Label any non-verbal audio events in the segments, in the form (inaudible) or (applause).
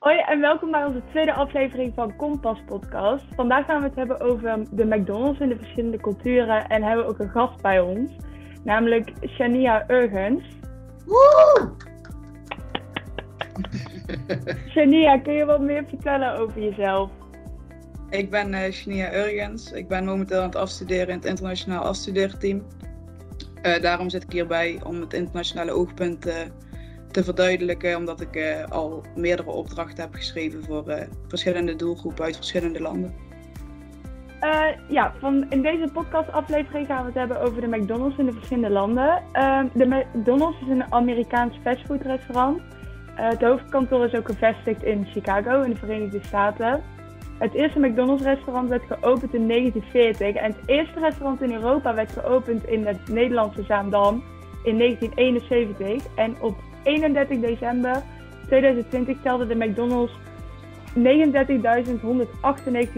Hoi en welkom bij onze tweede aflevering van Kompas Podcast. Vandaag gaan we het hebben over de McDonald's in de verschillende culturen en hebben we ook een gast bij ons, namelijk Shania Urgens. Woe! (laughs) Shania, kun je wat meer vertellen over jezelf? Ik ben uh, Shania Urgens. Ik ben momenteel aan het afstuderen in het internationaal afstudeerteam. Uh, daarom zit ik hierbij om het internationale oogpunt uh, te verduidelijken, omdat ik uh, al meerdere opdrachten heb geschreven voor uh, verschillende doelgroepen uit verschillende landen. Uh, ja, van, in deze podcastaflevering gaan we het hebben over de McDonald's in de verschillende landen. de McDonald's is een Amerikaans fastfoodrestaurant. het hoofdkantoor is ook gevestigd in Chicago in de Verenigde Staten. Het eerste McDonald's restaurant werd geopend in 1940 en het eerste restaurant in Europa werd geopend in het Nederlandse Zaandam in 1971. En op 31 december 2020 telde de McDonald's 39.198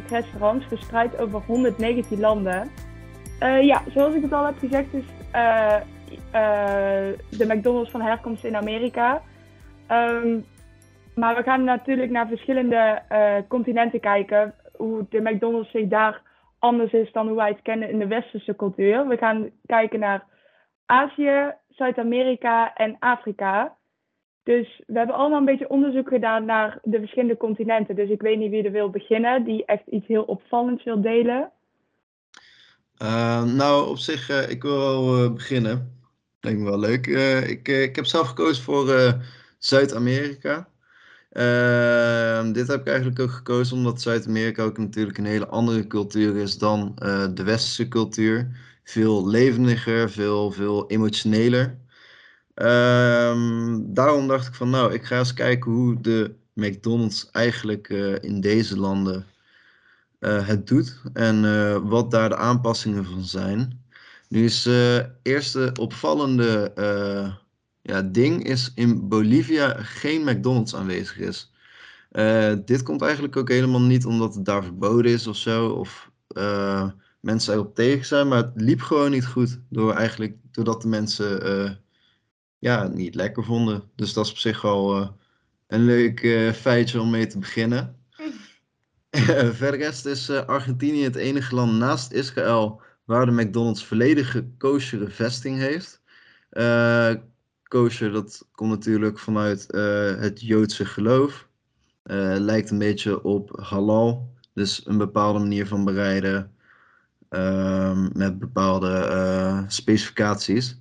restaurants verspreid over 119 landen. Uh, ja, zoals ik het al heb gezegd, is uh, uh, de McDonald's van herkomst in Amerika. Um, maar we gaan natuurlijk naar verschillende continenten kijken. Hoe de McDonald's zich daar anders is dan hoe wij het kennen in de westerse cultuur. We gaan kijken naar Azië, Zuid-Amerika en Afrika. Dus we hebben allemaal een beetje onderzoek gedaan naar de verschillende continenten. Dus ik weet niet wie er wil beginnen, die echt iets heel opvallends wil delen. Uh, nou, op zich, uh, ik wil wel uh, beginnen. Lijkt me wel leuk. ik, ik heb zelf gekozen voor Zuid-Amerika. Dit heb ik eigenlijk ook gekozen omdat Zuid-Amerika ook natuurlijk een hele andere cultuur is dan de westerse cultuur. Veel levendiger, veel, veel emotioneler. Um, daarom dacht ik van nou, ik ga eens kijken hoe de McDonald's eigenlijk uh, in deze landen uh, het doet en uh, wat daar de aanpassingen van zijn. Nu is het eerste opvallende ja, ding is in Bolivia geen McDonald's aanwezig is. dit komt eigenlijk ook helemaal niet omdat het daar verboden is of zo, of mensen erop tegen zijn, maar het liep gewoon niet goed door eigenlijk, doordat de mensen ja, niet lekker vonden. Dus dat is op zich wel uh, een leuk uh, feitje om mee te beginnen. (laughs) Verder is uh, Argentinië het enige land naast Israël waar de McDonald's volledige kosher vesting heeft. kosher, dat komt natuurlijk vanuit het Joodse geloof. lijkt een beetje op halal, dus een bepaalde manier van bereiden met bepaalde specificaties.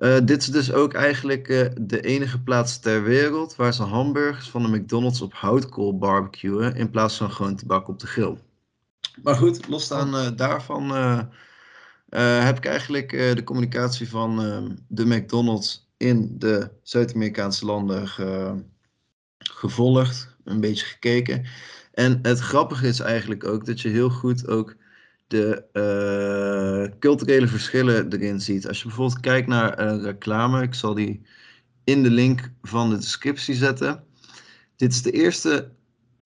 Uh, dit is dus ook eigenlijk uh, de enige plaats ter wereld waar ze hamburgers van de McDonald's op houtkool barbecuen in plaats van gewoon te bakken op de grill. Maar goed, losstaan uh, daarvan heb ik eigenlijk de communicatie van ehm, de McDonald's in de Zuid-Amerikaanse landen ge gevolgd, een beetje gekeken. En het grappige is eigenlijk ook dat je heel goed ook de uh, culturele verschillen erin ziet. Als je bijvoorbeeld kijkt naar uh, reclame, ik zal die in de link van de descriptie zetten. Dit is de eerste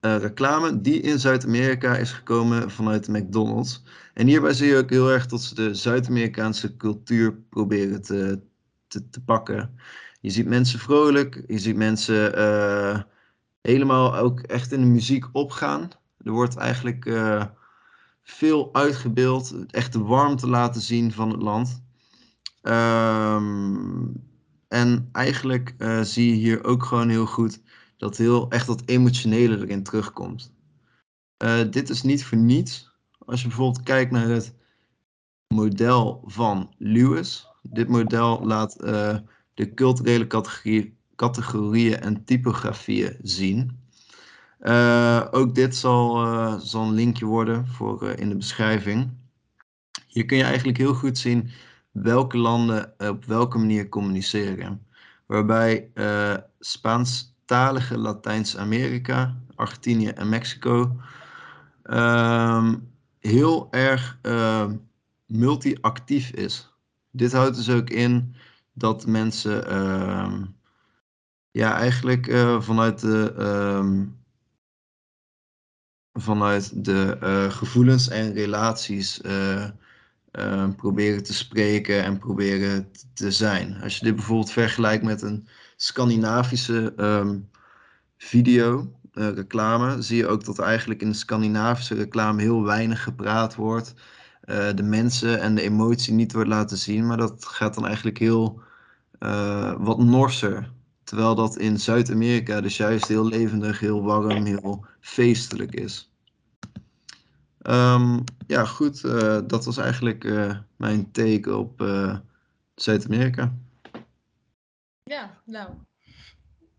uh, reclame die in Zuid-Amerika is gekomen vanuit McDonald's. En hierbij zie je ook heel erg dat ze de Zuid-Amerikaanse cultuur proberen te, te, te, pakken. Je ziet mensen vrolijk, je ziet mensen helemaal ook echt in de muziek opgaan. Er wordt eigenlijk veel uitgebeeld, echt de warmte laten zien van het land. Um, en eigenlijk uh, zie je hier ook gewoon heel goed dat heel echt dat emotionele erin terugkomt. Uh, dit is niet voor niets. Als je bijvoorbeeld kijkt naar het model van Lewis. Dit model laat uh, de culturele categorie, categorieën en typografieën zien. Uh, ook dit zal, uh, een linkje worden voor uh, in de beschrijving. Hier kun je eigenlijk heel goed zien welke landen op welke manier communiceren. Waarbij Spaanstalige Latijns-Amerika, Argentinië en Mexico ehm, heel erg multi-actief is. Dit houdt dus ook in dat mensen ehm, ja, eigenlijk vanuit de vanuit de uh, gevoelens en relaties uh, uh, proberen te spreken en proberen te zijn. Als je dit bijvoorbeeld vergelijkt met een Scandinavische um, video, reclame, zie je ook dat eigenlijk in de Scandinavische reclame heel weinig gepraat wordt. De mensen en de emotie niet wordt laten zien, maar dat gaat dan eigenlijk heel wat norser. Terwijl dat in Zuid-Amerika dus juist heel levendig, heel warm, heel feestelijk is. Um, ja, goed. Uh, dat was eigenlijk uh, mijn take op uh, Zuid-Amerika. Ja, nou.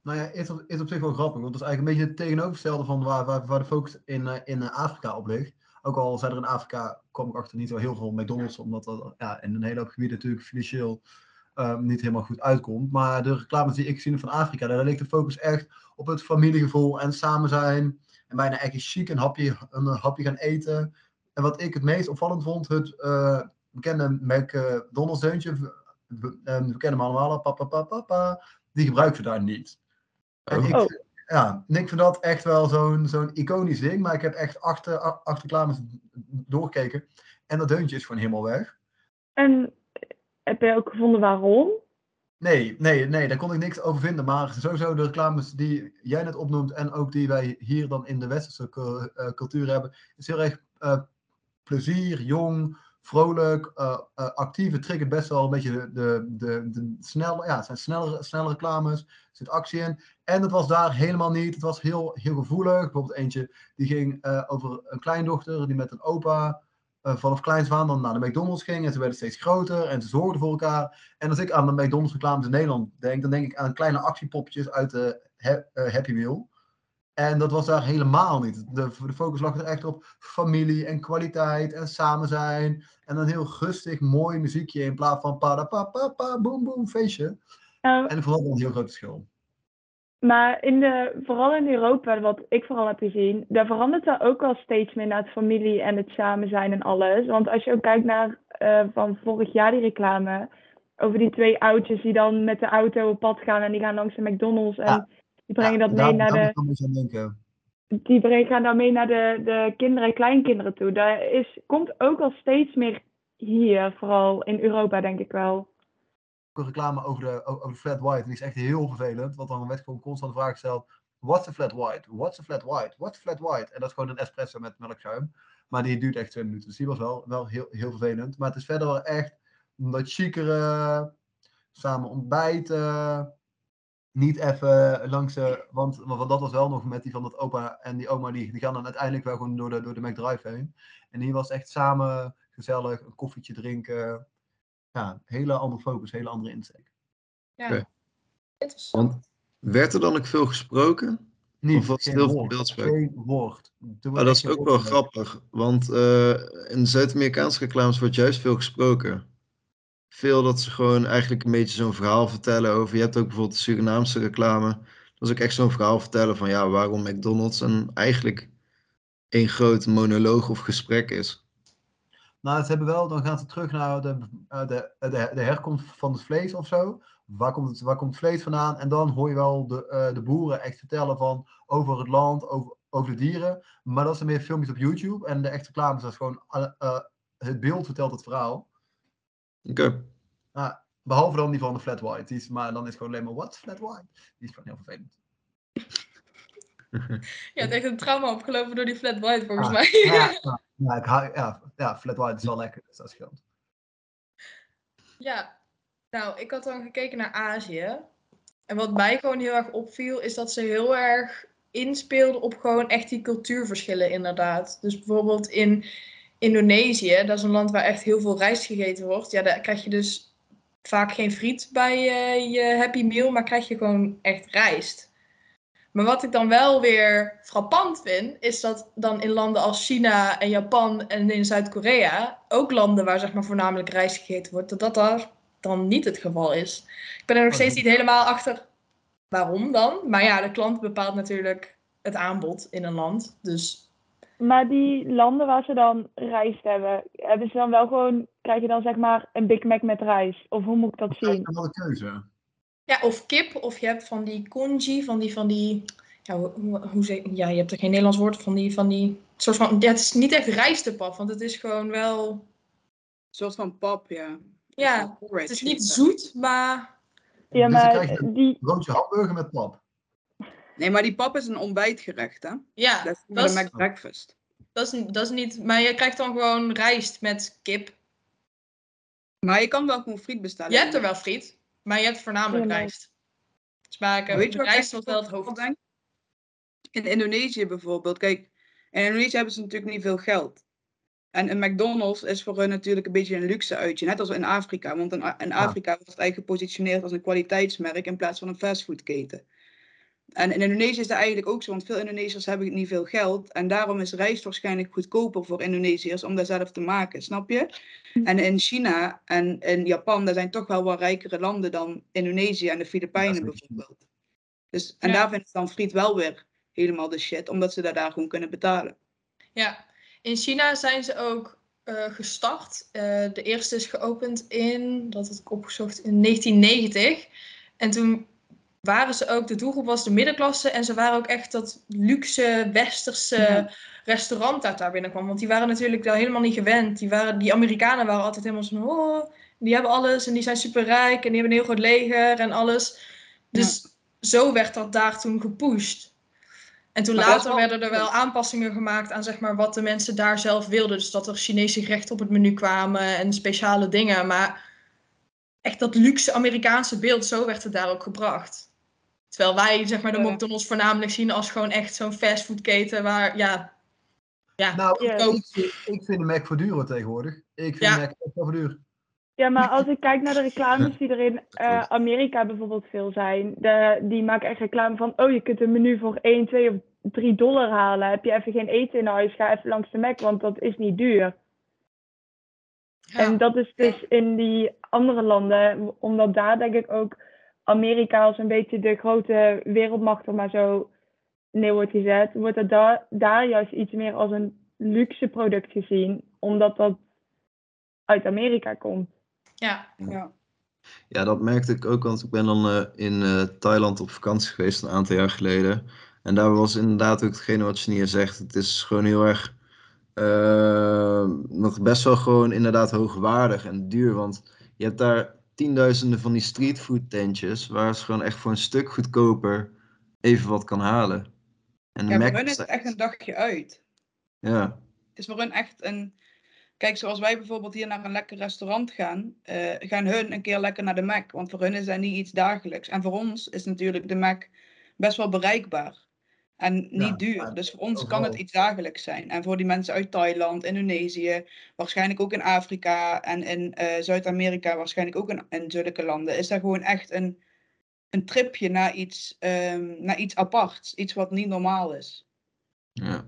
Nou ja, is op, is op zich wel grappig, want dat is eigenlijk een beetje het tegenovergestelde van waar, waar, waar de focus in, in Afrika op ligt. Ook al zijn er in Afrika, kwam ik achter niet zo heel veel McDonald's, omdat dat ja, in een hele hoop gebieden natuurlijk financieel um, niet helemaal goed uitkomt. Maar de reclames die ik zie van Afrika, daar ligt de focus echt op het familiegevoel en samen zijn. En bijna echt chic een hapje, een hapje gaan eten. En wat ik het meest opvallend vond, het uh, bekende McDonald's deuntje, we, um, we kennen hem allemaal, papa, papa, papa, die gebruiken ze daar niet. En ik, oh. ja, ik vind dat echt wel zo'n zo'n iconisch ding, maar ik heb echt achter, achter reclames doorgekeken en dat deuntje is gewoon helemaal weg. En heb je ook gevonden waarom? Nee, nee, nee, daar kon ik niks over vinden. Maar sowieso de reclames die jij net opnoemt en ook die wij hier dan in de westerse uh, cultuur hebben, is heel erg uh, plezier, jong, vrolijk, uh, actief. Het best wel een beetje de, de, de, snelle, ja, zijn snelle, snelle reclames, er zit actie in. En het was daar helemaal niet. Het was heel, heel gevoelig. Bijvoorbeeld eentje die ging over een kleindochter die met een opa uh, vanaf kleins aan dan naar de McDonald's ging. En ze werden steeds groter en ze zorgden voor elkaar. En als ik aan de McDonald's reclames in Nederland denk, dan denk ik aan kleine actiepopjes uit de uh, Happy Meal. En dat was daar helemaal niet. De, de, focus lag er echt op familie en kwaliteit en samen zijn. En een heel rustig, mooi muziekje in plaats van pa pa pa pa boom boom feestje. En vooral een heel groot verschil. Maar in de, vooral in Europa, wat ik vooral heb gezien, daar verandert er ook al steeds meer naar het familie en het samen zijn en alles. Want als je ook kijkt naar uh, van vorig jaar die reclame, over die twee oudjes die dan met de auto op pad gaan en die gaan langs de McDonald's en ja. die brengen ja, dat mee naar de... Die brengen, gaan dan mee naar de, de kinderen en kleinkinderen toe. Daar is, komt ook al steeds meer hier, vooral in Europa denk ik wel reclame over de, over flat white. En die is echt heel vervelend, want dan werd gewoon constant de vraag gesteld: What's a flat white? What's a flat white? What's a flat white? En dat is gewoon een espresso met melkschuim. Maar die duurt echt twee minuten. Dus die was wel, wel heel, heel vervelend. Maar het is verder wel echt dat chicere, samen ontbijten. Niet even langs. Want, dat was wel nog met die van dat opa en die oma. Die, die gaan dan uiteindelijk wel gewoon door de, door de McDrive heen. En hier was echt samen gezellig een koffietje drinken ja, hele andere focus, hele andere insteek. Ja, okay. interessant. Want werd er dan ook veel gesproken? Niet, of was heel veel beeldspraak? Geen woord. Ah, dat is ook wel grappig, want uh, in Zuid-Amerikaanse reclames wordt juist veel gesproken. Veel dat ze gewoon eigenlijk een beetje zo'n verhaal vertellen over. Je hebt ook bijvoorbeeld de Surinaamse reclame. Dat is ook echt zo'n verhaal vertellen van ja, waarom McDonald's. En eigenlijk één groot monoloog of gesprek is. Nou, ze hebben wel, dan gaan ze terug naar de, uh, de, de, de, herkomst van het vlees of zo. Waar komt het, waar komt het vlees vandaan? En dan hoor je wel de, uh, de boeren echt vertellen van over het land, over, over de dieren. Maar dat zijn meer filmpjes op YouTube. En de echte reclames, dat is gewoon uh, het beeld vertelt het verhaal. Oké. Okay. behalve dan die van de flat white. Die is, maar dan is het gewoon alleen maar, what, flat white? Die is gewoon heel vervelend. Je hebt echt een trauma opgelopen door die flat white, volgens ah, mij. Ja, (laughs) ja, ja, ik hou, ja, ja, flat white is wel lekker, dus dat scheelt. Ja, nou, ik had dan gekeken naar Azië. En wat mij gewoon heel erg opviel, is dat ze heel erg inspeelden op gewoon echt die cultuurverschillen, inderdaad. Dus bijvoorbeeld in Indonesië, dat is een land waar echt heel veel rijst gegeten wordt. Ja, daar krijg je dus vaak geen friet bij uh, je Happy Meal, maar krijg je gewoon echt rijst. Maar wat ik dan wel weer frappant vind, is dat dan in landen als China en Japan en in Zuid-Korea, ook landen waar zeg maar voornamelijk rijst gegeten wordt, dat dat daar dan niet het geval is. Ik ben er nog oh, steeds niet helemaal achter waarom dan. Maar ja, de klant bepaalt natuurlijk het aanbod in een land. Dus... Maar die landen waar ze dan rijst hebben, hebben ze dan wel gewoon, krijg je dan zeg maar een Big Mac met rijst? Of hoe moet ik dat zien? Dat is wel een keuze. Ja, of kip, of je hebt van die congee, van die, van die, ja, hoe, hoe zeg, ja, je hebt er geen Nederlands woord van die, van die, soort van, ja, het is niet echt rijstepap, want het is gewoon wel... Een soort van pap, ja. Ja, het is niet zoet, maar... Ja, maar die... Broodje hamburger met pap. Nee, maar die pap is een ontbijtgerecht, hè? Ja, Dat is dat de is, Mac breakfast. dat, is, dat is niet... Maar je krijgt dan gewoon rijst met kip. Maar je kan wel gewoon friet bestellen. Je hebt er wel friet, maar je hebt voornamelijk rijst. Smaken. Weet je rijst wordt wel het hoofd. In Indonesië bijvoorbeeld. Kijk, in Indonesië hebben ze natuurlijk niet veel geld. En een McDonald's is voor hun natuurlijk een beetje een luxe uitje. Net als in Afrika. Want in, in Afrika wordt het eigenlijk gepositioneerd als een kwaliteitsmerk in plaats van een fastfoodketen. En in Indonesië is dat eigenlijk ook zo, want veel Indonesiërs hebben niet veel geld. En daarom is rijst waarschijnlijk goedkoper voor Indonesiërs om dat zelf te maken, snap je? En in China en in Japan, daar zijn toch wel wat rijkere landen dan Indonesië en de Filipijnen bijvoorbeeld. Dus, en Ja. daar vinden ze dan friet wel weer helemaal de shit, omdat ze dat daar gewoon kunnen betalen. Ja, in China zijn ze ook eh, gestart. Eh, de eerste is geopend in, dat had ik opgezocht, in 1990. En toen waren ze ook, de doelgroep was de middenklasse. En ze waren ook echt dat luxe, westerse Ja. restaurant dat daar binnenkwam. Want die waren natuurlijk daar helemaal niet gewend. Die, waren, die Amerikanen waren altijd helemaal zo van, oh, die hebben alles en die zijn superrijk en die hebben een heel groot leger en alles. Dus zo werd dat daar toen gepusht. En toen Maar later wel- werden er wel aanpassingen gemaakt aan zeg maar, wat de mensen daar zelf wilden. Dus dat er Chinese gerechten op het menu kwamen en speciale dingen. Maar echt dat luxe Amerikaanse beeld, zo werd het daar ook gebracht. Terwijl wij zeg maar, de. McDonald's voornamelijk zien als gewoon echt zo'n fastfoodketen waar, ja... Ja, Nou, ik, ik vind de Mac voor duur tegenwoordig. Ik vind Ja. de Mac echt wel voor duur. Ja, maar als ik kijk naar de reclames die er in eh, Amerika bijvoorbeeld veel zijn, de, die maken echt reclame van, oh je kunt een menu voor 1, 2 of 3 dollar halen. Heb je even geen eten in huis, ga even langs de Mac, want dat is niet duur. ja. En dat is dus in die andere landen, omdat daar denk ik ook Amerika als een beetje de grote wereldmacht, om maar zo neer wordt gezet, wordt het daar, daar juist iets meer als een luxe product gezien, omdat dat uit Amerika komt. ja. Ja. Ja, dat merkte ik ook, want ik ben dan eh, in eh, Thailand op vakantie geweest een aantal jaar geleden. En daar was inderdaad ook hetgene wat Chenier zegt. Het is gewoon heel erg, eh, nog best wel gewoon inderdaad hoogwaardig en duur. Want je hebt daar tienduizenden van die streetfood tentjes, waar ze gewoon echt voor een stuk goedkoper even wat kan halen. En de Ja, Mac voor hun is is het echt een dagje uit. Ja, Het is voor hun echt een. Kijk, zoals wij bijvoorbeeld hier naar een lekker restaurant gaan, eh, gaan hun een keer lekker naar de Mac. Want voor hun is dat niet iets dagelijks. En voor ons is natuurlijk de Mac best wel bereikbaar. En niet Ja, duur. Dus voor ons kan het iets dagelijks zijn. En voor die mensen uit Thailand, Indonesië, waarschijnlijk ook in Afrika en in eh, Zuid-Amerika, waarschijnlijk ook in, in zulke landen, is dat gewoon echt een, een tripje naar iets, ehm, naar iets aparts. Iets wat niet normaal is. ja.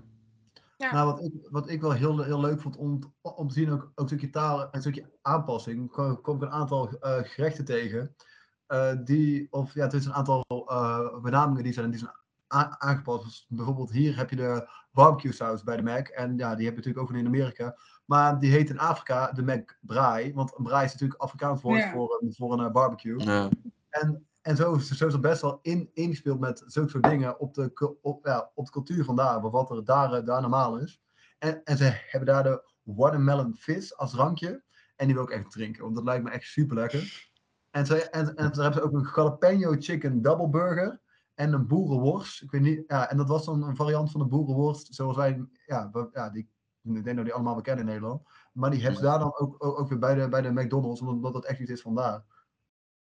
Ja. Nou, wat ik, wat ik wel heel, heel leuk vond om, te- om te zien, ook, ook een stukje taal, een stukje aanpassing, kwam, kwam ik een aantal eh, gerechten tegen. eh, die, of ja, het is een aantal eh benamingen die zijn, die zijn aangepast. Dus bijvoorbeeld hier heb je de barbecue saus bij de Mac. En ja, die heb je natuurlijk ook in Amerika. Maar die heet in Afrika de Mac braai. Want een braai is natuurlijk Afrikaans woord Ja. voor, een- voor een eh, barbecue. ja. En, en zo, is- zo is er best wel in, ingespeeld met zulke soort dingen op de, op, ja, op de cultuur van daar, wat er daar, eh, daar normaal is. En, en ze hebben daar de watermelon fizz als drankje. En die wil ik echt drinken, want dat lijkt me echt super lekker. En, ze, en, en daar hebben ze ook een jalapeno chicken double burger en een boerenworst. Ik weet niet, ja, en dat was dan een variant van de boerenworst, zoals wij, ja, we- ja die, ik denk dat die allemaal wel kennen in Nederland. Maar die hebben ze daar dan ook, ook, ook weer bij de, bij de McDonald's, omdat dat echt iets is van daar.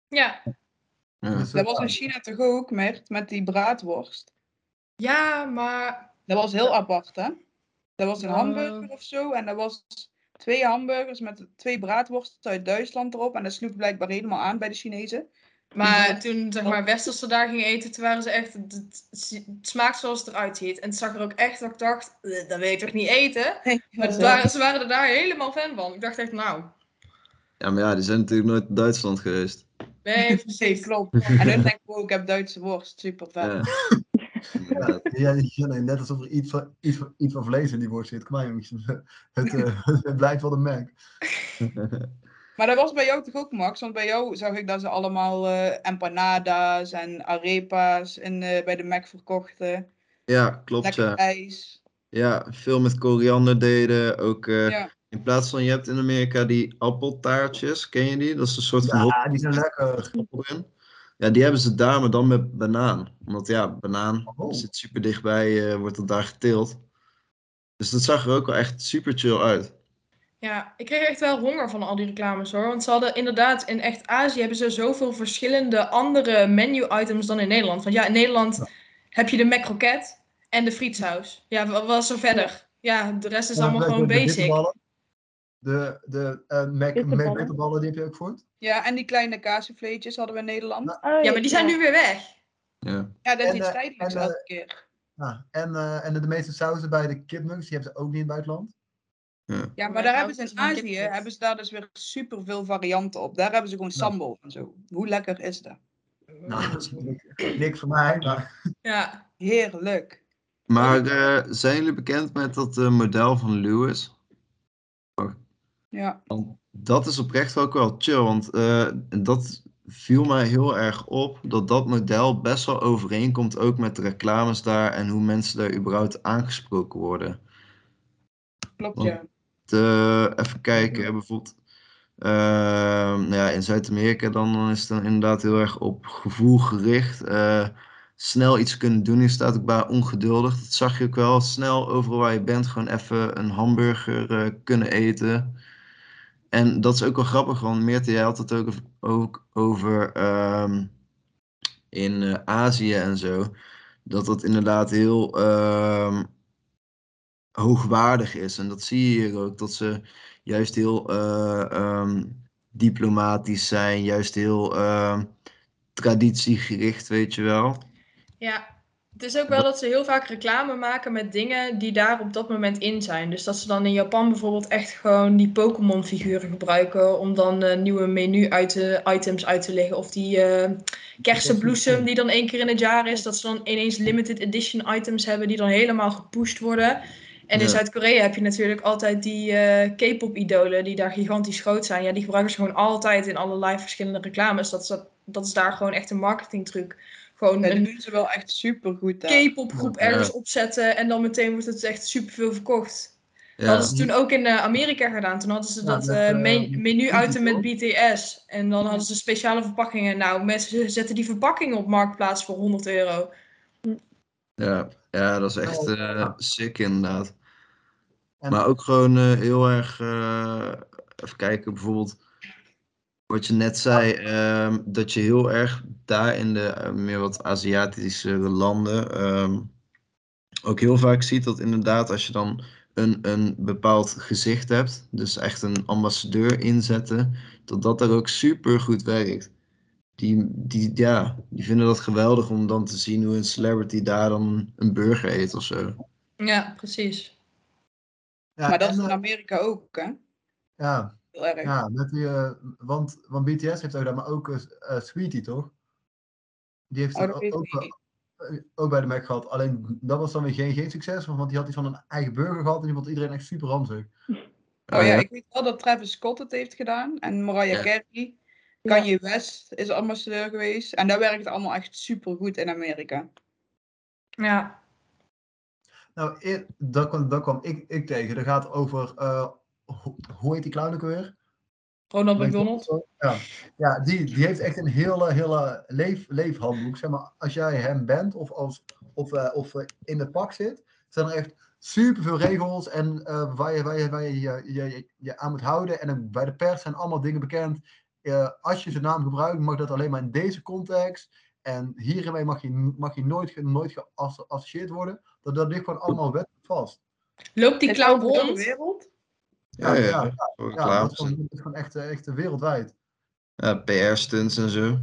Ja. ja. Dus, Dat eh, was in China toch ook, Mert, met die braadworst. ja, maar Dat was heel apart, hè? Dat was een hamburger of zo. En dat was twee hamburgers met twee braadworsten uit Duitsland erop. En dat sloeg blijkbaar helemaal aan bij de Chinezen. Maar toen zeg maar Westerse daar gingen eten, toen waren ze echt, het, het, het smaakt zoals het eruit ziet. En het zag er ook echt dat ik dacht, "Eh, dat wil je toch niet eten? (laughs) Maar het waren, ze waren er daar helemaal fan van. Ik dacht echt, nou, ja, maar ja, die zijn natuurlijk nooit in Duitsland geweest. nee, (laughs) precies. klopt. En dan denk ik, oh, ik heb Duitse worst. Super vet. Ja. Ja, ja, ja, nee, net alsof er iets van, iets, van, iets van vlees in die worst zit. Kom maar jongens, (laughs) het, eh, het blijft wel de Mac. Maar dat was bij jou toch ook, Max? Want bij jou zag ik dat ze allemaal eh, empanadas en arepa's in, eh, bij de Mac verkochten. ja, klopt Lekker ja. ijs. Ja, veel met koriander deden. Ook eh, Ja. in plaats van, je hebt in Amerika die appeltaartjes, ken je die? Dat is een soort van hot Ja, die zijn lekker. Ja, die hebben ze daar, maar dan met banaan. Omdat ja, banaan Oh. zit super dichtbij, eh, wordt het daar geteeld. Dus dat zag er ook wel echt super chill uit. Ja, ik kreeg echt wel honger van al die reclames hoor. Want ze hadden inderdaad in echt Azië hebben ze zoveel verschillende andere menu-items dan in Nederland. Want ja, in Nederland Ja. heb je de mac en de frietsaus. Ja, wa- wat is er verder? Ja, de rest is Ja, allemaal de- gewoon de- de basic. bitterballen. De, de eh Mac, Bitterballen. Mac bitterballen, die heb je ook voort. Ja, en die kleine kaasvleetjes hadden we in Nederland. Nou, Oh, Ja, maar die zijn nu weer weg. Ja. Ja, dat is En, iets eh, tijdelijks en, eh, elke keer. Ja, en, eh, en de meeste sauzen bij de kipnuggets, die hebben ze ook niet in het buitenland. Ja, maar maar daar hebben ze in Azië hebben ze daar dus weer super veel varianten op. Daar hebben ze gewoon Ja. sambal en zo. Hoe lekker is dat? Nou, dat is niks, niks voor mij, maar Ja, Heerlijk. Maar eh, zijn jullie bekend met dat eh, model van Lewis? Ja. Want dat is oprecht ook wel chill, want eh, dat viel mij heel erg op dat dat model best wel overeenkomt ook met de reclames daar en hoe mensen daar überhaupt aangesproken worden. Klopt, Want- ja. Te- even kijken, bijvoorbeeld. ehm, nou ja, in Zuid-Amerika dan, dan is het dan inderdaad heel erg op gevoel gericht. Eh, snel iets kunnen doen. Je staat ook bij ongeduldig. Dat zag je ook wel. Snel overal waar je bent, gewoon even een hamburger eh, kunnen eten. En dat is ook wel grappig, want Meerte, jij had het ook, ook over ehm, in Azië en zo. Dat dat inderdaad heel ehm, hoogwaardig is. En dat zie je hier ook, dat ze juist heel eh, ehm, diplomatisch zijn, juist heel ehm, traditiegericht, weet je wel. ja. Het is ook wel dat ze heel vaak reclame maken met dingen die daar op dat moment in zijn. Dus dat ze dan in Japan bijvoorbeeld echt gewoon die Pokémon figuren gebruiken om dan eh, nieuwe menu uit te, items uit te leggen. Of die eh, kersenbloesem die dan één keer in het jaar is. Dat ze dan ineens limited edition items hebben die dan helemaal gepusht worden. En in Ja. Zuid-Korea heb je natuurlijk altijd die eh, K-pop idolen die daar gigantisch groot zijn. Ja, die gebruiken ze gewoon altijd in allerlei verschillende reclames. Dat is, dat, dat is daar gewoon echt een marketingtruc. Gewoon Ja, een doen ze wel echt super goed. K-pop groep ergens opzetten en dan meteen wordt het echt superveel verkocht. Dat Ja, hadden ze toen ook in eh, Amerika gedaan. Toen hadden ze Ja, dat met, eh, eh, me- menu-item met BTS. BTS. En dan hadden ze speciale verpakkingen. Nou, mensen zetten die verpakking op Marktplaats voor 100 euro. Ja, ja, dat is echt eh, sick inderdaad. En- Maar ook gewoon eh, heel erg, eh, even kijken, bijvoorbeeld wat je net zei, ehm, dat je heel erg daar in de meer wat Aziatische landen ehm, ook heel vaak ziet dat inderdaad als je dan een, een bepaald gezicht hebt, dus echt een ambassadeur inzetten, dat dat daar ook super goed werkt. Die, die, ja, die vinden dat geweldig om dan te zien hoe een celebrity daar dan een burger eet of zo. Ja, precies. ja, maar dat en, is in eh, Amerika ook, hè? ja, Heel erg. ja, met die, eh, want, want BTS heeft ook daar, maar ook eh, Sweetie, toch? Die heeft Oh, ook, bij de Mac gehad. Alleen dat was dan weer geen, geen succes, want die had iets van een eigen burger gehad en die vond iedereen echt super ranzig. Oh ja, ik weet wel dat Travis Scott het heeft gedaan. En Mariah Ja. Carey. Kanye West is ambassadeur geweest. En dat werkt allemaal echt super goed in Amerika. Ja. Nou, dat kwam, dat kwam ik, ik tegen. Dat gaat over, eh, ho- hoe heet die clown ook weer? Ronald McDonald. Ja, ja die, die heeft echt een hele, hele leef, leefhandboek. Zeg maar, als jij hem bent of, als, of, eh, of eh, in het pak zit, zijn er echt superveel regels en eh, waar, je, waar, je, waar je, je, je, je aan moet houden. En bij de pers zijn allemaal dingen bekend. Eh, als je zijn naam gebruikt, mag dat alleen maar in deze context. En hiermee mag je, mag je nooit, nooit geassocieerd worden. Dat, dat ligt gewoon allemaal wettelijk vast. Loopt die clown over de rond? wereld? Ja, ja, ja, dat is gewoon, dat is gewoon echt, eh, echt wereldwijd. Ja, PR-stunts en zo.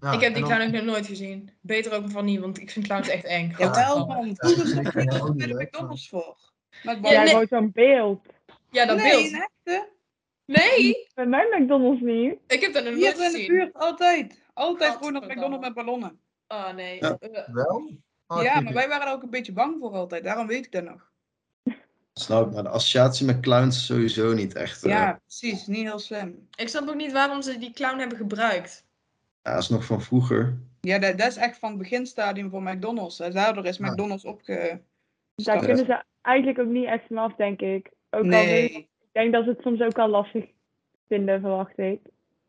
Ja, ik heb die clown ook nog nooit gezien. Beter ook van niet, want ik vind clowns echt eng. Ja. man. Vroeger Ja, zat ik er bij de McDonald's voor. Ja, nee. gewoon zo'n beeld. Ja, dat nee, beeld. Nee, Bij mijn McDonald's niet. ik heb dat nog Hier nooit in de gezien. buurt, altijd. Altijd Ronald Gadverdamme. McDonald met ballonnen. Oh nee. Ja. Eh, Wel? Ah, ja, maar wij waren er ook een beetje bang voor altijd. Daarom weet ik dat nog. (laughs) Snap ik, maar de associatie met clowns is sowieso niet echt. eh, Ja, precies. Niet heel slim. ik snap ook niet waarom ze die clown hebben gebruikt. ja, is nog van vroeger. Ja, dat, dat is echt van het beginstadium van McDonald's. hè. Daardoor is Ja. McDonald's opge... Daar kunnen ze eigenlijk ook niet echt van af, denk ik. Ook al weet ik, denk dat ze het soms ook al lastig vinden, verwacht ik.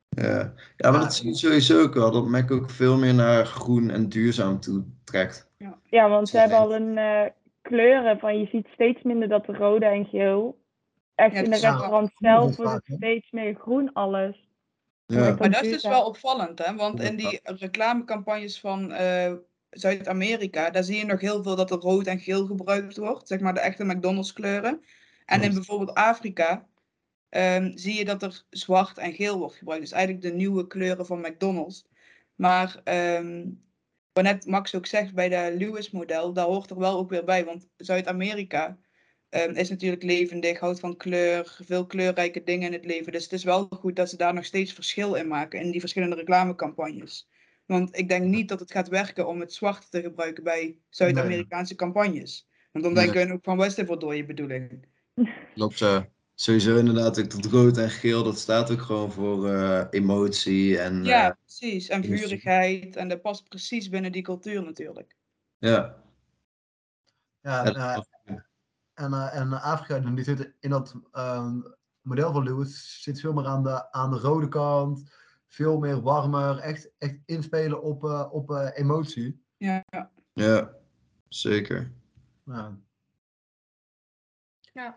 Ja, ja maar Ja, dat zie je sowieso ook wel. Dat Mac ook veel meer naar groen en duurzaam toe trekt. Ja, want ze Ja, hebben al een eh, kleuren van je ziet steeds minder dat de rode en geel. Echt Ja, in de restaurant zelf wordt het steeds meer groen alles. Ja, Maar dat is dus wel opvallend, hè? Want in die reclamecampagnes van eh, Zuid-Amerika, daar zie je nog heel veel dat er rood en geel gebruikt wordt. Zeg maar de echte McDonald's kleuren. En in bijvoorbeeld Afrika ehm, zie je dat er zwart en geel wordt gebruikt. Dus eigenlijk de nieuwe kleuren van McDonald's. Maar ehm, wat net Max ook zegt bij de Lewis-model, daar hoort er wel ook weer bij. Want Zuid-Amerika ehm, is natuurlijk levendig, houdt van kleur, veel kleurrijke dingen in het leven. Dus het is wel goed dat ze daar nog steeds verschil in maken in die verschillende reclamecampagnes. Want ik denk niet dat het gaat werken om het zwart te gebruiken bij Zuid-Amerikaanse campagnes. Want dan Nee. denken we ook van, wat is dit voor dode bedoeling? Klopt. ja. Sowieso inderdaad, ook dat rood en geel, dat staat ook gewoon voor eh, emotie en Ja, eh, precies. En vurigheid. En dat past precies binnen die cultuur natuurlijk. ja. Ja, Ja, eh, en, en Afrika, die zit in dat ehm, model van Lewis, zit veel meer aan de, aan de rode kant. Veel meer warmer, echt, echt inspelen op, eh, op eh, emotie. Ja, ja, zeker. Ja.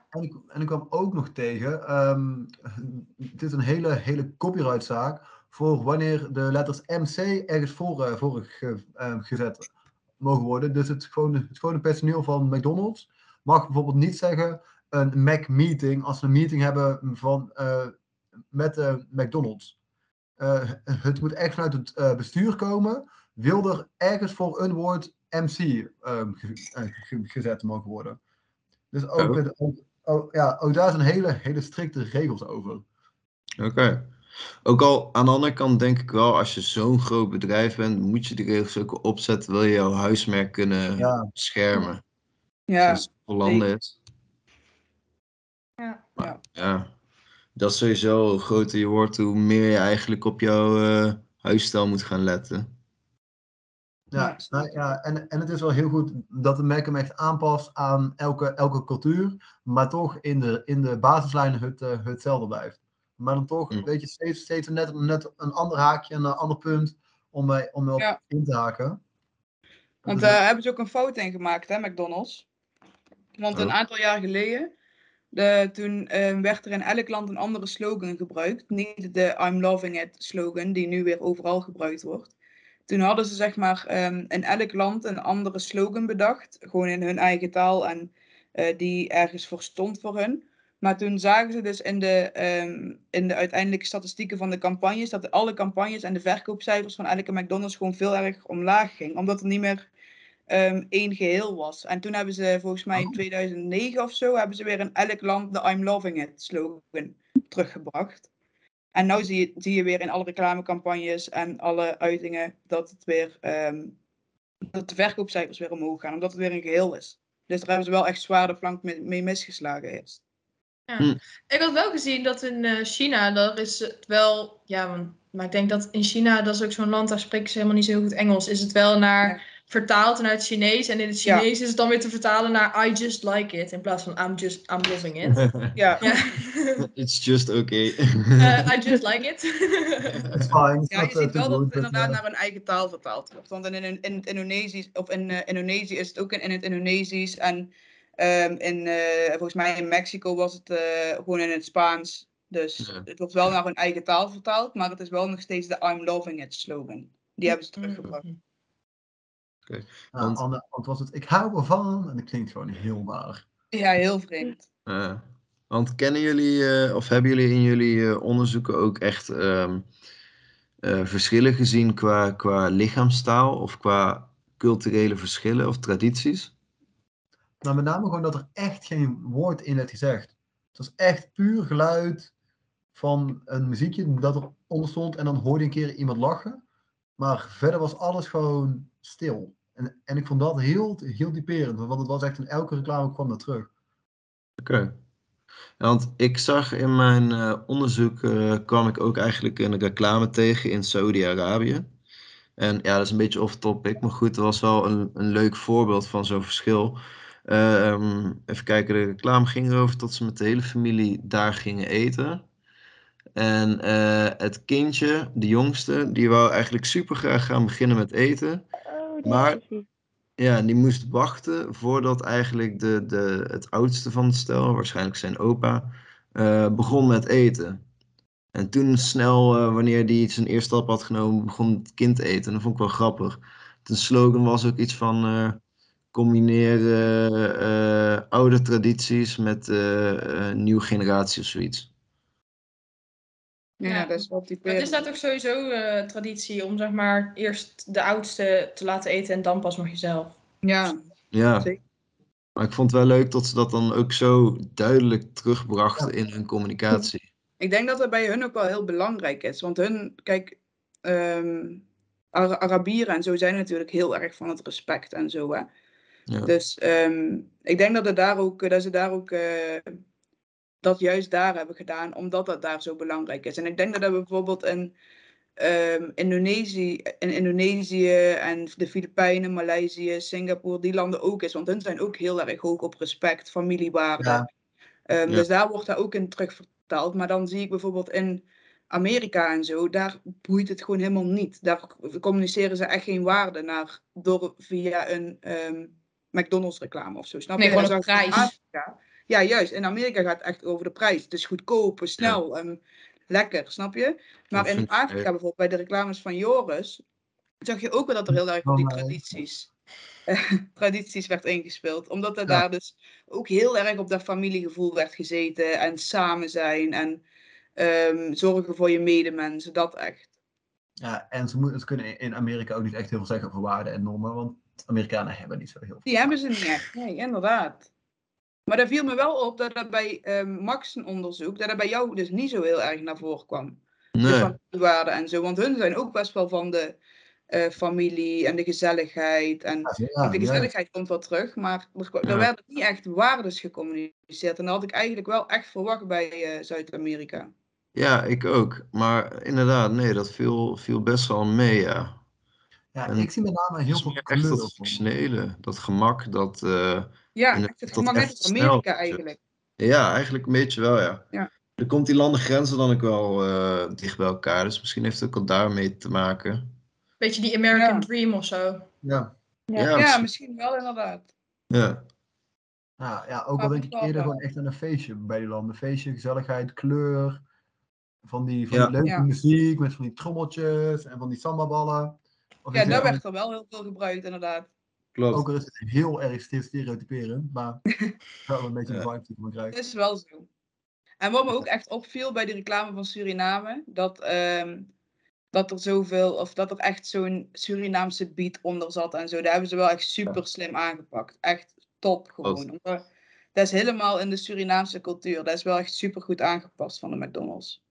En, ik, en ik kwam ook nog tegen, ehm, (laughs) het is een hele, hele copyrightzaak voor wanneer de letters MC ergens voor, eh, voor ehm, gezet mogen worden. Dus het gewone, het personeel van McDonald's mag bijvoorbeeld niet zeggen een Mac meeting als ze een meeting hebben van, eh, met de McDonald's. Eh, het moet echt vanuit het eh, bestuur komen. Wil er ergens voor een woord MC ehm, ge- eh, ge- gezet mogen worden? Dus ook, Oh. met- ook, ook- ja, ook daar zijn hele, hele strikte regels over. Oké. Ook al aan de andere kant denk ik wel, als je zo'n groot bedrijf bent, moet je die regels ook opzetten, wil je jouw huismerk kunnen Ja. beschermen. ja. Zoals landen is. Ja. Maar ja, dat is sowieso, hoe groter je wordt, hoe meer je eigenlijk op jouw eh, huisstijl moet gaan letten. Ja, Ja, nou, ja en, en het is wel heel goed dat de merk hem echt aanpast aan elke, elke cultuur, maar toch in de, in de basislijnen het, eh, hetzelfde blijft. Maar dan toch, Mm. weet je, steeds, steeds net, net een ander haakje, een ander punt om, bij, om op Ja. in te haken. Want daar hebben ze ook een fout in gemaakt, hè, McDonald's. Want een Oh. aantal jaar geleden, de, toen eh, werd er in elk land een andere slogan gebruikt. Niet de I'm loving it slogan, die nu weer overal gebruikt wordt. Toen hadden ze zeg maar ehm, in elk land een andere slogan bedacht. Gewoon in hun eigen taal en eh, die ergens voor stond voor hun. Maar toen zagen ze dus in de, ehm, in de uiteindelijke statistieken van de campagnes dat alle campagnes en de verkoopcijfers van elke McDonald's gewoon veel erg omlaag ging. Omdat er niet meer ehm, één geheel was. En toen hebben ze volgens mij in Oh. 2009 of zo, hebben ze weer in elk land de I'm loving it slogan teruggebracht. En nu zie je, zie je weer in alle reclamecampagnes en alle uitingen dat het weer ehm, dat de verkoopcijfers weer omhoog gaan, omdat het weer een geheel is. Dus daar hebben ze wel echt zwaar de flank mee, mee misgeslagen eerst. Ik had wel gezien dat in eh, China, daar is het wel, ja, maar ik denk dat in China, dat is ook zo'n land, daar spreken ze helemaal niet zo goed Engels, is het wel naar Ja. Vertaald naar het Chinees. En in het Ja. Chinees is het dan weer te vertalen naar I just like it, in plaats van I'm just, I'm loving it. (laughs) Ja, ja. (laughs) It's just okay. (laughs) Eh, I just like it. Het is fijn. het ja je ziet wel dat het inderdaad naar hun eigen taal vertaald wordt. Want in, in, in het Indonesisch, of in eh, Indonesië is het ook in, in het Indonesisch. En ehm, in, eh, volgens mij in Mexico was het eh, gewoon in het Spaans. Dus Ja. het wordt wel naar hun eigen taal vertaald, maar het is wel nog steeds de I'm loving it slogan. Die hebben ze teruggebracht. Want- aan de hand was het ik hou ervan en dat klinkt gewoon heel waar. Ja, heel vreemd. Want kennen jullie, eh, of hebben jullie in jullie eh, onderzoeken ook echt ehm, eh, verschillen gezien qua, qua lichaamstaal of qua culturele verschillen of tradities? Maar met name gewoon dat er echt geen woord in werd gezegd. Het was echt puur geluid van een muziekje dat er onder stond en dan hoorde je een keer iemand lachen. Maar verder was alles gewoon stil. En, en ik vond dat heel, heel typerend, want het was echt in elke reclame kwam dat terug. Oké. Want ik zag in mijn eh, onderzoek, eh, kwam ik ook eigenlijk een reclame tegen in Saudi-Arabië. En ja, dat is een beetje off-topic, maar goed, dat was wel een, een leuk voorbeeld van zo'n verschil. Ehm, even kijken, de reclame ging erover tot ze met de hele familie daar gingen eten. En eh, het kindje, de jongste, die wou eigenlijk super graag gaan beginnen met eten. Oh, Maar-. Ja, die moest wachten voordat eigenlijk de, de, het oudste van het stel, waarschijnlijk zijn opa, eh, begon met eten. En toen snel, eh, wanneer die zijn eerste stap had genomen, begon het kind te eten. En dat vond ik wel grappig. De slogan was ook iets van combineren eh, oude tradities met eh, nieuwe generatie of zoiets. Ja, Ja. dat is wel typerend. het is daar toch sowieso eh, traditie om zeg maar eerst de oudste te laten eten en dan pas nog jezelf. Ja, Ja, Zeker. maar ik vond het wel leuk dat ze dat dan ook zo duidelijk terugbrachten in hun communicatie. ik denk dat dat bij hun ook wel heel belangrijk is. Want hun, kijk, ehm, Ara- Arabieren en zo zijn natuurlijk heel erg van het respect en zo. Hè? Ja. Dus ehm, ik denk dat, het daar ook, dat ze daar ook eh, dat juist daar hebben gedaan, omdat dat daar zo belangrijk is. En ik denk dat dat bijvoorbeeld in ehm, Indonesië, in Indonesië en de Filipijnen, Maleisië, Singapore, die landen ook is. Want hun zijn ook heel erg hoog op respect, familiewaarden. Ja. Ehm, Ja. Dus daar wordt dat ook in terugvertaald. Maar dan zie ik bijvoorbeeld in Amerika en zo, daar boeit het gewoon helemaal niet. Daar communiceren ze echt geen waarde naar door via een ehm, McDonald's reclame of zo. Snap Nee, je? gewoon in prijs. Afrika. Ja, juist. In Amerika gaat het echt over de prijs. Is goedkoop, snel en lekker, snap je? Maar in Afrika eh, bijvoorbeeld, bij de reclames van Joris, zag je ook wel dat er heel erg op die maar- tradities, (laughs) tradities werd ingespeeld. Omdat er Ja. daar dus ook heel erg op dat familiegevoel werd gezeten en samen zijn en ehm, zorgen voor je medemensen, dat echt. Ja, en ze, moeten, kunnen in Amerika ook niet echt heel veel zeggen over waarden en normen, want Amerikanen hebben niet zo heel veel. Die hebben ze niet echt, nee, inderdaad. Maar daar viel me wel op dat dat bij ehm Max een onderzoek, dat dat bij jou dus niet zo heel erg naar voren kwam. De Nee, familiewaarden en zo, want hun zijn ook best wel van de eh, familie en de gezelligheid en Ja, Want de ja, gezelligheid komt wel terug, maar er, er Ja. werden niet echt waardes gecommuniceerd. En dat had ik eigenlijk wel echt verwacht bij eh, Zuid-Amerika. ja, ik ook. Maar inderdaad, nee, dat viel, viel best wel mee, ja. Ja, En ik zie met name heel veel echt kleur. dat functionele, dat gemak, dat... eh, Ja, het dat gemak net echt als snel Amerika eigenlijk. Ja, eigenlijk een beetje wel, ja. Ja. Er komt die landengrenzen dan ook wel eh, dicht bij elkaar, dus misschien heeft het ook al daarmee te maken. Beetje die American Ja. Dream of zo. Ja. Ja. Ja, Ja, misschien. misschien wel inderdaad. Ja, Ja, ja, ook al denk ik eerder wel. gewoon echt aan een feestje bij die landen. Feestje, gezelligheid, kleur. Van die, van Ja. die leuke Ja. muziek met van die trommeltjes en van die sambaballen. Of Ja, daar werd er wel heel veel gebruikt inderdaad. klopt. Ook al is het heel erg ste- stereotyperend, maar (laughs) wel een beetje de Ja. vibe die ik Dat krijg. is wel zo. En wat me ook echt opviel bij die reclame van Suriname, dat, ehm, dat er zoveel, of dat er echt zo'n Surinaamse beat onder zat en zo. Daar hebben ze wel echt super slim aangepakt. Echt top gewoon. Omdat- Dat is helemaal in de Surinaamse cultuur. Dat is wel echt super goed aangepast van de McDonald's.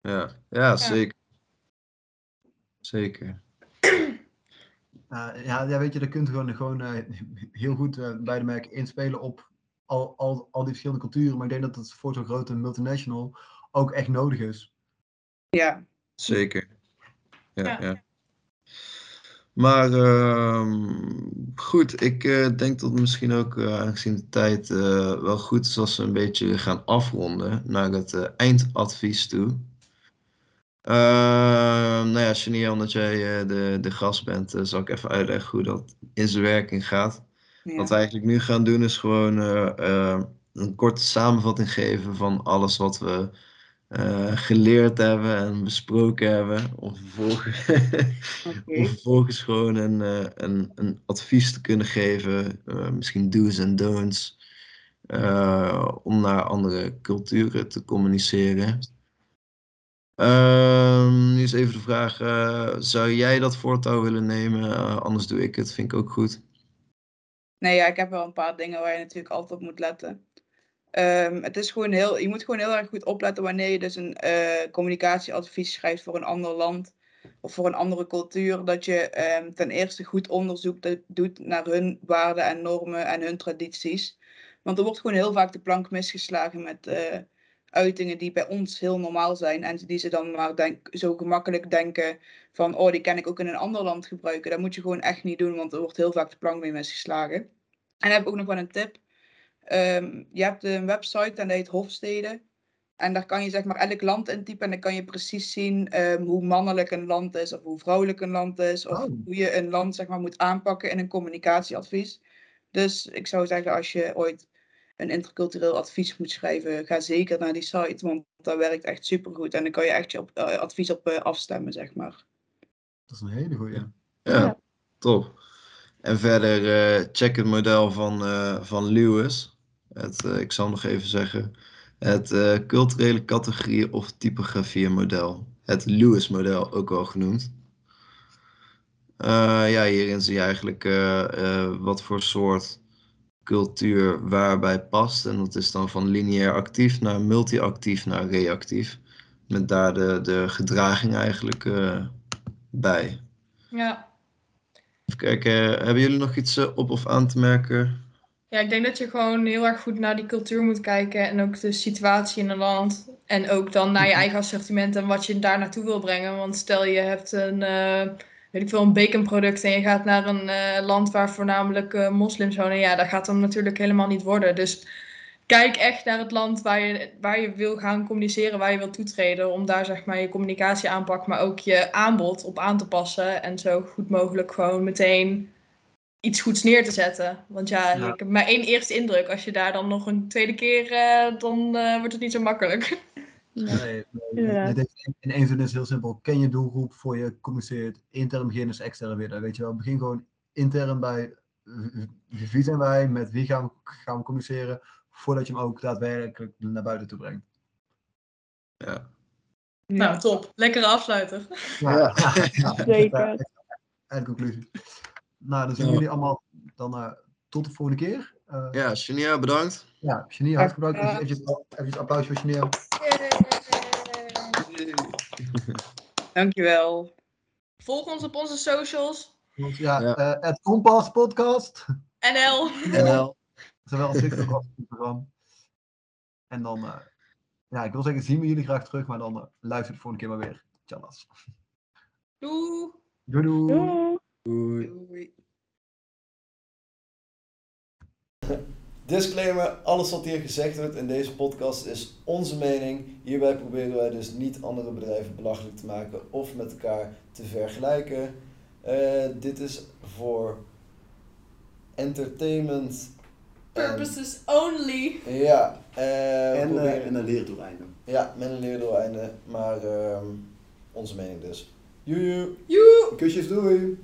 Ja, ja zeker. Zeker. Uh, ja, ja, weet je, daar kunt je gewoon, gewoon eh, heel goed eh, bij de merken inspelen op al, al, al die verschillende culturen. Maar ik denk dat het voor zo'n grote multinational ook echt nodig is. Ja, Zeker. Ja, Ja. ja. Maar ehm, goed, ik eh, denk dat het misschien ook, eh, aangezien de tijd eh, wel goed is als we een beetje gaan afronden naar het eh, eindadvies toe. Ja, omdat jij eh, de, de gast bent, eh, zal ik even uitleggen hoe dat in zijn werking gaat. ja. Wat we eigenlijk nu gaan doen is gewoon eh, een korte samenvatting geven van alles wat we geleerd hebben en besproken hebben. Om vervolgens, (laughs) om vervolgens gewoon een, een, een advies te kunnen geven, misschien do's en don'ts, om naar andere culturen te communiceren. Ehm, nu is even de vraag, eh, zou jij dat voortouw willen nemen? Eh, anders doe ik het, vind ik ook goed. Nee, ja, ik heb wel een paar dingen waar je natuurlijk altijd op moet letten. Ehm, het is gewoon heel, je moet gewoon heel erg goed opletten wanneer je dus een eh, communicatieadvies schrijft voor een ander land of voor een andere cultuur. Dat je ehm, ten eerste goed onderzoek do- doet naar hun waarden en normen en hun tradities. Want er wordt gewoon heel vaak de plank misgeslagen met uitingen die bij ons heel normaal zijn. En die ze dan maar denk, zo gemakkelijk denken van, oh, die kan ik ook in een ander land gebruiken. Dat moet je gewoon echt niet doen, want er wordt heel vaak de plank mee misgeslagen. En dan heb ik ook nog wel een tip. Ehm, je hebt een website en dat heet Hofstede. En daar kan je zeg maar elk land intypen en dan kan je precies zien ehm, hoe mannelijk een land is of hoe vrouwelijk een land is. Of Oh. hoe je een land zeg maar moet aanpakken in een communicatieadvies. Dus ik zou zeggen als je ooit een intercultureel advies moet schrijven, ga zeker naar die site, want dat werkt echt supergoed. En dan kan je echt je op, eh, advies op eh, afstemmen, zeg maar. Dat is een hele goeie. Ja. Ja. top. En verder eh, check het model van, eh, van Lewis. Het, ik zal nog even zeggen. Het eh, culturele categorie of typografie model. Het Lewis-model, ook wel genoemd. Eh, ja, hierin zie je eigenlijk wat voor soort cultuur waarbij past. En dat is dan van lineair actief naar multi-actief naar reactief. Met daar de, de gedraging eigenlijk eh, bij. Ja. Even kijken, hebben jullie nog iets eh, op of aan te merken? Ja, ik denk dat je gewoon heel erg goed naar die cultuur moet kijken en ook de situatie in een land. En ook dan naar je eigen assortiment en wat je daar naartoe wil brengen. Want stel je hebt een, eh, weet ik veel, een baconproduct en je gaat naar een eh, land waar voornamelijk eh, moslims wonen. Ja, dat gaat dan natuurlijk helemaal niet worden. Dus kijk echt naar het land waar je, waar je wil gaan communiceren, waar je wil toetreden. Om daar zeg maar je communicatie aanpak, maar ook je aanbod op aan te passen. En zo goed mogelijk gewoon meteen iets goeds neer te zetten. Want ja, Ja. ik heb maar één eerste indruk. Als je daar dan nog een tweede keer, eh, dan wordt het niet zo makkelijk. (laughs) Ja. Nee, nee, Inderdaad. het heeft in- één zin is het heel simpel. Ken je doelgroep voor je communiceert. Intern beginnen is extern weer. Weet je wel, begin gewoon intern bij wie wie zijn wij, met wie gaan we, gaan we communiceren, voordat je hem ook daadwerkelijk naar buiten toe brengt. Ja. Nou, top. Lekkere afsluiter. Ja. (laughs) Zeker. En conclusie. Nou, dan zien Ja. jullie allemaal dan eh, tot de volgende keer. Eh Ja, Shania, bedankt. ja, Chania, hartstikke bedankt. Even, even, even applaus voor Chania. Dankjewel. Volg ons op onze socials. Ja, Ja. eh, het Kompas podcast. NL. NL. Zowel op TikTok als op Instagram. En dan, eh, ja, ik wil zeggen, zien we jullie graag terug, maar dan eh, luister de volgende keer maar weer. Tjallas. Doei. Doei doei. Doei. Doei. Doei. Disclaimer, alles wat hier gezegd wordt in deze podcast is onze mening. Hierbij proberen wij dus niet andere bedrijven belachelijk te maken of met elkaar te vergelijken. Eh, dit is voor entertainment. en- Purposes only. ja, eh, En, proberen- eh, en een leerdoeleinde. ja, met een leerdoeleinde, maar ehm, onze mening dus. Joejoe. Joe. Kusjes, doei!